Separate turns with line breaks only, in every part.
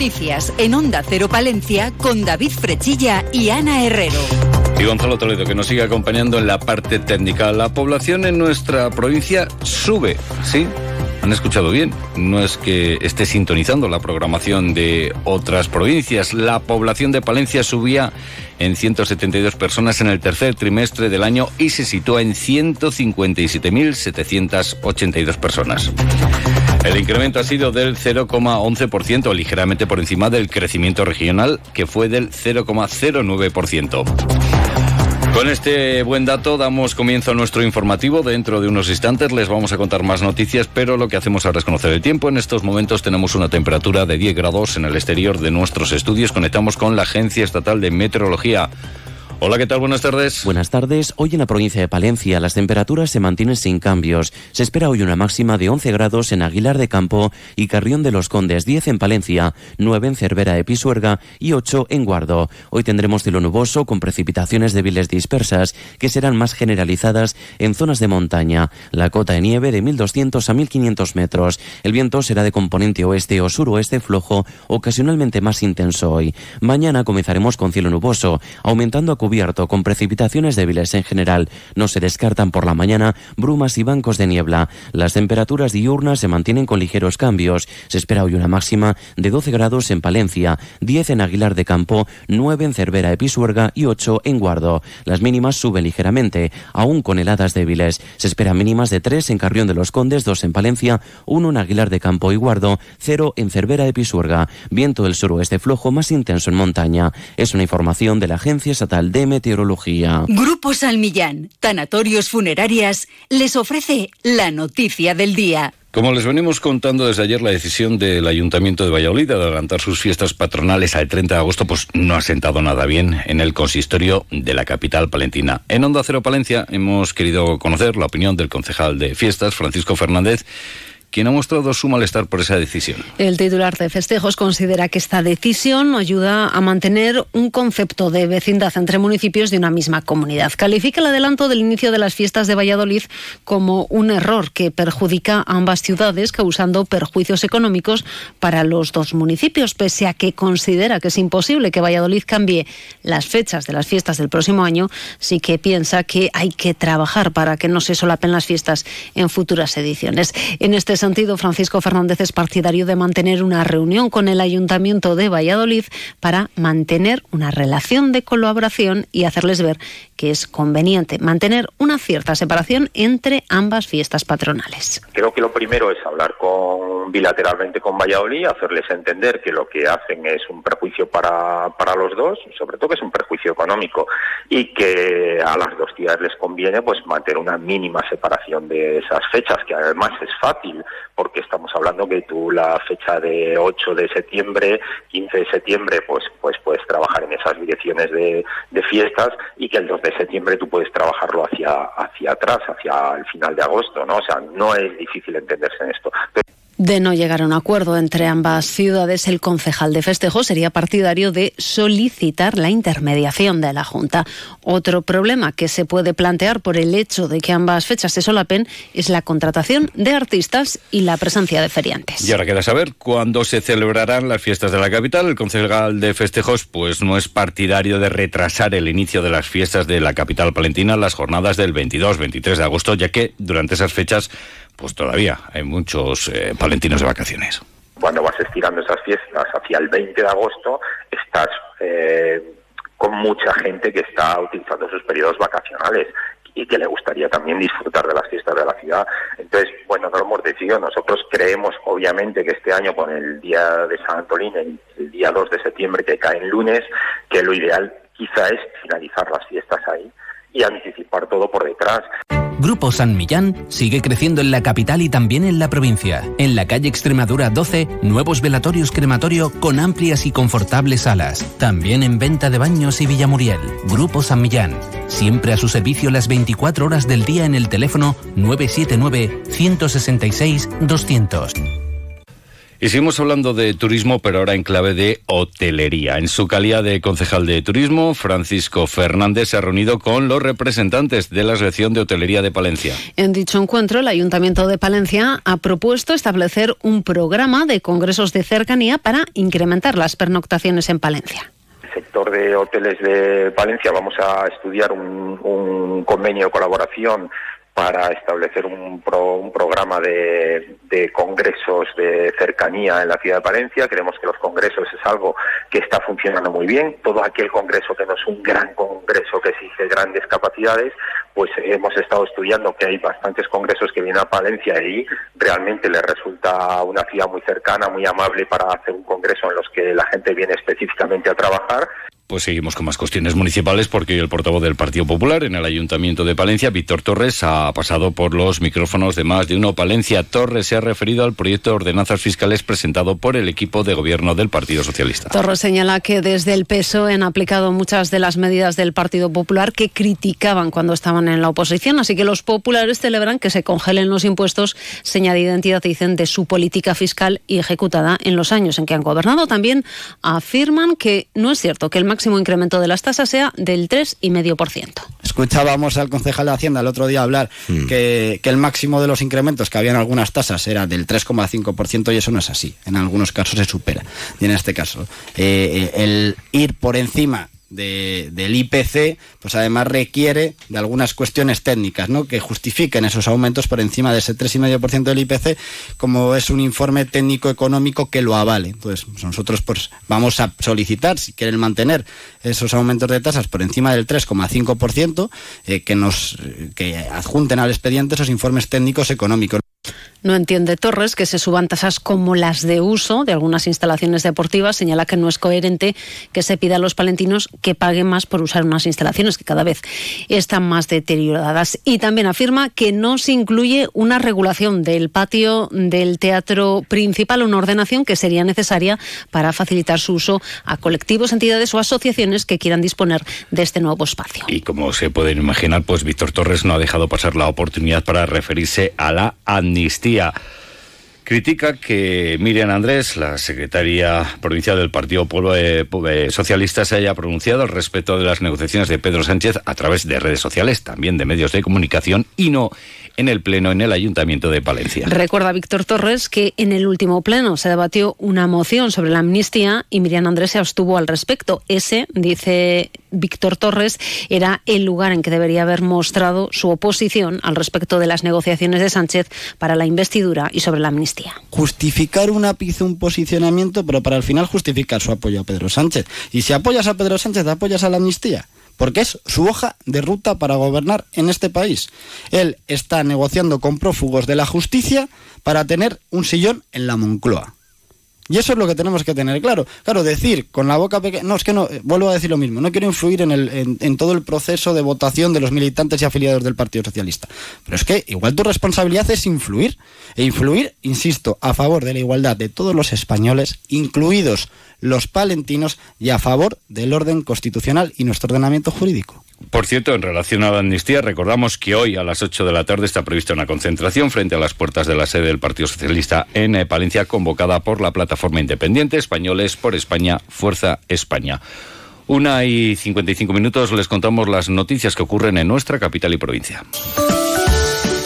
Noticias en Onda Cero Palencia con David Frechilla y Ana Herrero.
Y Gonzalo Toledo, que nos sigue acompañando en la parte técnica. La población en nuestra provincia sube, ¿sí? Han escuchado bien, no es que esté sintonizando la programación de otras provincias. La población de Palencia subía en 172 personas en el tercer trimestre del año y se sitúa en 157.782 personas. El incremento ha sido del 0,11%, ligeramente por encima del crecimiento regional, que fue del 0,09%. Con este buen dato damos comienzo a nuestro informativo. Dentro de unos instantes les vamos a contar más noticias, pero lo que hacemos ahora es conocer el tiempo. En estos momentos tenemos una temperatura de 10 grados en el exterior de nuestros estudios. Conectamos con la Agencia Estatal de Meteorología. Hola, ¿qué tal? Buenas tardes.
Buenas tardes. Hoy en la provincia de Palencia las temperaturas se mantienen sin cambios. Se espera hoy una máxima de 11 grados en Aguilar de Campo y Carrión de los Condes, 10 en Palencia, 9 en Cervera de Pisuerga y 8 en Guardo. Hoy tendremos cielo nuboso con precipitaciones débiles dispersas que serán más generalizadas en zonas de montaña. La cota de nieve de 1200 a 1500 metros. El viento será de componente oeste o suroeste flojo, ocasionalmente más intenso hoy. Mañana comenzaremos con cielo nuboso, aumentando a con precipitaciones débiles en general. No se descartan por la mañana brumas y bancos de niebla. Las temperaturas diurnas se mantienen con ligeros cambios. Se espera hoy una máxima de 12 grados en Palencia, 10 en Aguilar de Campo, 9 en Cervera de Pisuerga y 8 en Guardo. Las mínimas suben ligeramente, aún con heladas débiles. Se espera mínimas de 3 en Carrión de los Condes, 2 en Palencia, 1 en Aguilar de Campo y Guardo, 0 en Cervera de Pisuerga. Viento del suroeste flojo más intenso en montaña. Es una información de la Agencia Estatal de Meteorología.
Grupo Salmillán, Tanatorios Funerarias, les ofrece la noticia del día.
Como les venimos contando desde ayer, la decisión del Ayuntamiento de Valladolid de adelantar sus fiestas patronales al 30 de agosto pues no ha sentado nada bien en el consistorio de la capital palentina. En Onda Cero Palencia hemos querido conocer la opinión del concejal de fiestas, Francisco Fernández, quien ha mostrado su malestar por esa decisión.
El titular de festejos considera que esta decisión ayuda a mantener un concepto de vecindad entre municipios de una misma comunidad. Califica el adelanto del inicio de las fiestas de Valladolid como un error que perjudica a ambas ciudades, causando perjuicios económicos para los dos municipios, pese a que considera que es imposible que Valladolid cambie las fechas de las fiestas del próximo año, sí que piensa que hay que trabajar para que no se solapen las fiestas en futuras ediciones. En este sentido, Francisco Fernández es partidario de mantener una reunión con el Ayuntamiento de Valladolid para mantener una relación de colaboración y hacerles ver que es conveniente mantener una cierta separación entre ambas fiestas patronales.
Creo que lo primero es hablar con bilateralmente con Valladolid, hacerles entender que lo que hacen es un perjuicio para, para los dos, sobre todo que es un perjuicio económico y que a las dos ciudades les conviene pues mantener una mínima separación de esas fechas, que además es fácil porque estamos hablando que tú la fecha de 8 de septiembre, 15 de septiembre, pues, pues puedes trabajar en esas direcciones de, fiestas y que el 2 de septiembre tú puedes trabajarlo hacia, hacia atrás, hacia el final de agosto, ¿no? O sea, no es difícil entenderse en esto.
De no llegar a un acuerdo entre ambas ciudades, el concejal de festejo sería partidario de solicitar la intermediación de la Junta. Otro problema que se puede plantear por el hecho de que ambas fechas se solapen es la contratación de artistas y la presencia de feriantes.
Y ahora queda saber cuándo se celebrarán las fiestas de la capital. El concejal de festejos pues no es partidario de retrasar el inicio de las fiestas de la capital palentina las jornadas del 22-23 de agosto, ya que durante esas fechas pues todavía hay muchos eh, de vacaciones.
Cuando vas estirando esas fiestas hacia el 20 de agosto, estás eh, con mucha gente que está utilizando sus periodos vacacionales y que le gustaría también disfrutar de las fiestas de la ciudad. Entonces, bueno, no lo hemos decidido. Nosotros creemos, obviamente, que este año con el día de San Antolín, el, el día 2 de septiembre que cae en lunes, que lo ideal quizá es finalizar las fiestas ahí y anticipar todo por detrás.
Grupo San Millán sigue creciendo en la capital y también en la provincia. En la calle Extremadura 12, nuevos velatorios crematorio con amplias y confortables salas. También en venta de baños y Villamuriel. Grupo San Millán. Siempre a su servicio las 24 horas del día en el teléfono 979 166 200.
Y seguimos hablando de turismo, pero ahora en clave de hotelería. En su calidad de concejal de turismo, Francisco Fernández se ha reunido con los representantes de la Asociación de Hotelería de Palencia.
En dicho encuentro, el Ayuntamiento de Palencia ha propuesto establecer un programa de congresos de cercanía para incrementar las pernoctaciones en Palencia
sector de hoteles de Palencia vamos a estudiar un, un, convenio de colaboración para establecer un, un programa de, de, congresos de cercanía en la ciudad de Palencia. Creemos que los congresos es algo que está funcionando muy bien. Todo aquel congreso que no es un gran congreso que exige grandes capacidades, pues hemos estado estudiando que hay bastantes congresos que vienen a Palencia y realmente les resulta una ciudad muy cercana, muy amable para hacer un congreso en los que la gente viene específicamente a trabajar
pues seguimos con más cuestiones municipales porque el portavoz del Partido Popular en el Ayuntamiento de Palencia, Víctor Torres, ha pasado por los micrófonos de más de uno. Palencia Torres se ha referido al proyecto de ordenanzas fiscales presentado por el equipo de gobierno del Partido Socialista.
Torres señala que desde el PSOE han aplicado muchas de las medidas del Partido Popular que criticaban cuando estaban en la oposición, así que los populares celebran que se congelen los impuestos, seña de identidad, dicen, de su política fiscal y ejecutada en los años en que han gobernado. También afirman que no es cierto que el máximo incremento de las tasas sea del 3,5%.
Escuchábamos al concejal de Hacienda el otro día hablar que, que, el máximo de los incrementos que había en algunas tasas era del 3,5% y eso no es así. En algunos casos se supera. Y en este caso, eh, eh, el ir por encima de, del IPC, pues además requiere de algunas cuestiones técnicas, ¿no? Que justifiquen esos aumentos por encima de ese 3,5% del IPC, como es un informe técnico económico que lo avale. Entonces, pues nosotros pues vamos a solicitar, si quieren mantener esos aumentos de tasas por encima del 3,5%, eh, que nos que adjunten al expediente esos informes técnicos económicos.
No entiende Torres que se suban tasas como las de uso de algunas instalaciones deportivas. Señala que no es coherente que se pida a los palentinos que paguen más por usar unas instalaciones que cada vez están más deterioradas. Y también afirma que no se incluye una regulación del patio del teatro principal, una ordenación que sería necesaria para facilitar su uso a colectivos, entidades o asociaciones que quieran disponer de este nuevo espacio.
Y como se pueden imaginar, pues Víctor Torres no ha dejado pasar la oportunidad para referirse a la amnistía. Critica que Miriam Andrés, la secretaria provincial del Partido eh, eh, Socialista, se haya pronunciado al respecto de las negociaciones de Pedro Sánchez a través de redes sociales, también de medios de comunicación y no en el Pleno en el Ayuntamiento de Palencia.
Recuerda Víctor Torres que en el último Pleno se debatió una moción sobre la amnistía y Miriam Andrés se abstuvo al respecto. Ese, dice Víctor Torres, era el lugar en que debería haber mostrado su oposición al respecto de las negociaciones de Sánchez para la investidura y sobre la amnistía.
Justificar un ápice, un posicionamiento, pero para al final justificar su apoyo a Pedro Sánchez. Y si apoyas a Pedro Sánchez, apoyas a la amnistía porque es su hoja de ruta para gobernar en este país. Él está negociando con prófugos de la justicia para tener un sillón en la Moncloa. Y eso es lo que tenemos que tener claro. Claro, decir con la boca pequeña. No, es que no, vuelvo a decir lo mismo. No quiero influir en, el, en, todo el proceso de votación de los militantes y afiliados del Partido Socialista. Pero es que igual tu responsabilidad es influir. E influir, insisto, a favor de la igualdad de todos los españoles, incluidos los palentinos, y a favor del orden constitucional y nuestro ordenamiento jurídico.
Por cierto, en relación a la amnistía, recordamos que hoy a las 8 de la tarde está prevista una concentración frente a las puertas de la sede del Partido Socialista en eh, Palencia, convocada por la plataforma independiente Españoles por España, Fuerza España. Una y 55 minutos les contamos las noticias que ocurren en nuestra capital y provincia.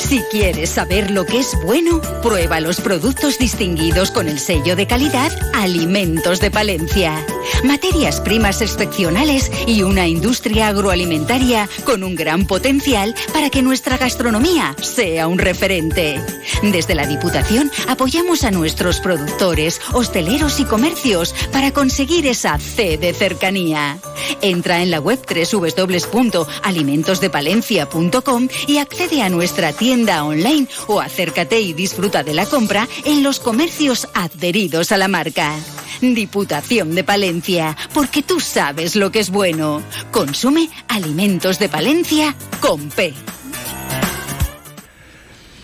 Si quieres saber lo que es bueno, prueba los productos distinguidos con el sello de calidad Alimentos de Palencia. Materias primas excepcionales y una industria agroalimentaria con un gran potencial para que nuestra gastronomía sea un referente. Desde la Diputación apoyamos a nuestros productores, hosteleros y comercios para conseguir esa C de cercanía. Entra en la web www.alimentosdepalencia.com y accede a nuestra tienda online o acércate y disfruta de la compra en los comercios adheridos a la marca. Diputación de Palencia, porque tú sabes lo que es bueno. Consume alimentos de Palencia con P.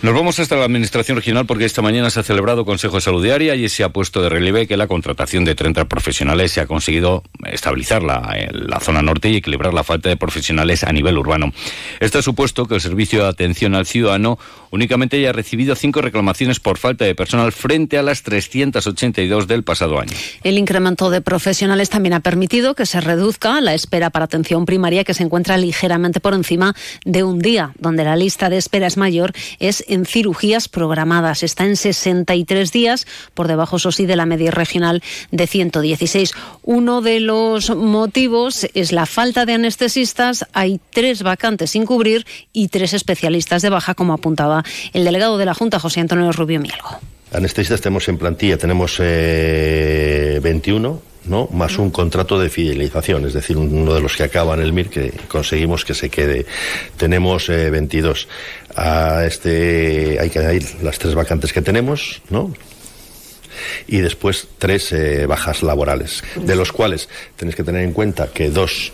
Nos vamos hasta la Administración Regional porque esta mañana se ha celebrado Consejo de Salud Diaria y se ha puesto de relieve que la contratación de 30 profesionales se ha conseguido estabilizar la, la zona norte y equilibrar la falta de profesionales a nivel urbano. Esto ha supuesto que el Servicio de Atención al Ciudadano únicamente haya recibido cinco reclamaciones por falta de personal frente a las 382 del pasado año.
El incremento de profesionales también ha permitido que se reduzca la espera para atención primaria que se encuentra ligeramente por encima de un día, donde la lista de espera es mayor, es en cirugías programadas. Está en 63 días, por debajo, eso sí, de la media regional de 116. Uno de los motivos es la falta de anestesistas. Hay tres vacantes sin cubrir y tres especialistas de baja, como apuntaba el delegado de la Junta, José Antonio Rubio Mielgo.
Anestesistas tenemos en plantilla, tenemos eh, 21 ¿no? más un contrato de fidelización, es decir, uno de los que acaba en el MIR que conseguimos que se quede. Tenemos eh, 22. A este hay que añadir las tres vacantes que tenemos, ¿no? Y después tres eh, bajas laborales, de los cuales tenéis que tener en cuenta que dos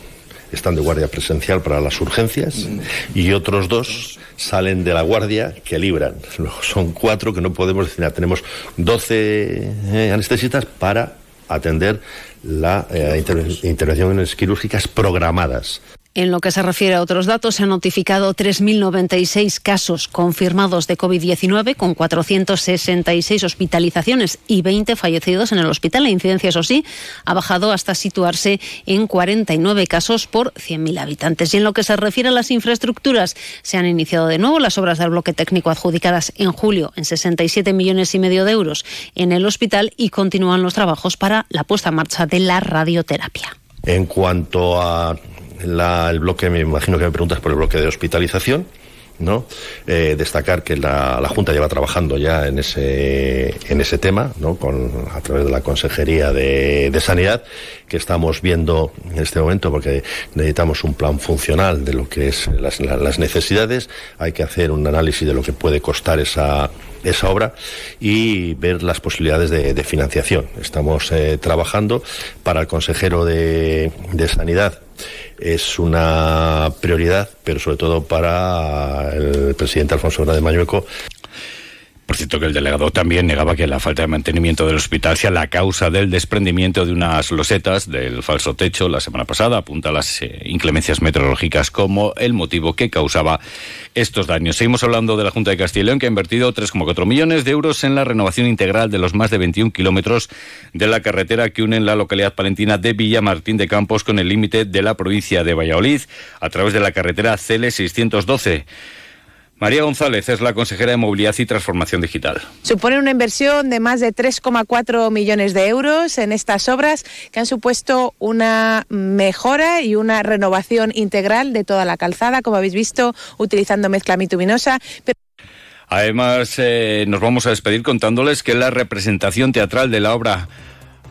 están de guardia presencial para las urgencias y otros dos salen de la guardia que libran. Son cuatro que no podemos decir, tenemos 12 eh, anestesistas para atender las eh, intervenciones quirúrgicas programadas.
En lo que se refiere a otros datos, se han notificado 3.096 casos confirmados de COVID-19, con 466 hospitalizaciones y 20 fallecidos en el hospital. La incidencia, eso sí, ha bajado hasta situarse en 49 casos por 100.000 habitantes. Y en lo que se refiere a las infraestructuras, se han iniciado de nuevo las obras del bloque técnico adjudicadas en julio en 67 millones y medio de euros en el hospital y continúan los trabajos para la puesta en marcha de la radioterapia.
En cuanto a la, el bloque, me imagino que me preguntas por el bloque de hospitalización. ¿No? Eh, destacar que la, Junta lleva trabajando ya en ese, en ese tema, ¿no? A través de la Consejería de, Sanidad, que estamos viendo en este momento, porque necesitamos un plan funcional de lo que es las, necesidades, hay que hacer un análisis de lo que puede costar esa, esa obra y ver las posibilidades de, de financiación. Estamos eh, trabajando para el consejero de Sanidad es una prioridad, pero sobre todo para el presidente Alfonso Hernández Mañueco.
Por cierto, que el delegado también negaba que la falta de mantenimiento del hospital sea la causa del desprendimiento de unas losetas del falso techo la semana pasada. Apunta a las eh, inclemencias meteorológicas como el motivo que causaba estos daños. Seguimos hablando de la Junta de Castilla y León, que ha invertido 3,4 millones de euros en la renovación integral de los más de 21 kilómetros de la carretera que unen la localidad palentina de Villamartín de Campos con el límite de la provincia de Valladolid a través de la carretera CL 612. María González es la consejera de Movilidad y Transformación Digital.
Supone una inversión de más de 3,4 millones de euros en estas obras que han supuesto una mejora y una renovación integral de toda la calzada, como habéis visto, utilizando mezcla bituminosa. Pero...
Además, eh, nos vamos a despedir contándoles que la representación teatral de la obra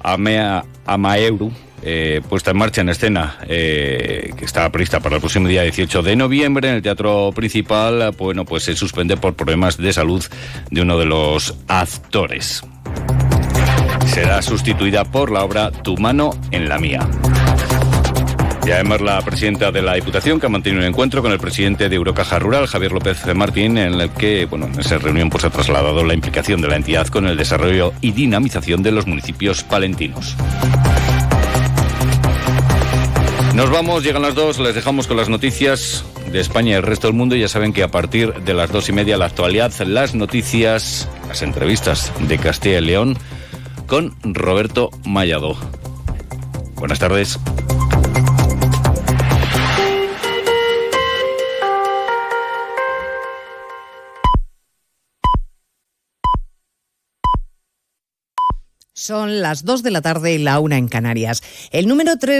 Amea, Amaeuru eh, puesta en marcha en escena, eh, que está prevista para el próximo día 18 de noviembre en el teatro principal, bueno, pues se suspende por problemas de salud de uno de los actores. Será sustituida por la obra Tu mano en la mía. Y además la presidenta de la Diputación que ha mantenido un encuentro con el presidente de Eurocaja Rural, Javier López Martín, en el que, bueno, en esa reunión pues ha trasladado la implicación de la entidad con el desarrollo y dinamización de los municipios palentinos. Nos vamos, llegan las dos, les dejamos con las noticias de España y el resto del mundo. Ya saben que a partir de las dos y media la actualidad, las noticias, las entrevistas de Castilla y León con Roberto Mayado. Buenas tardes.
Son las 2 de la tarde y la una en Canarias. El número 3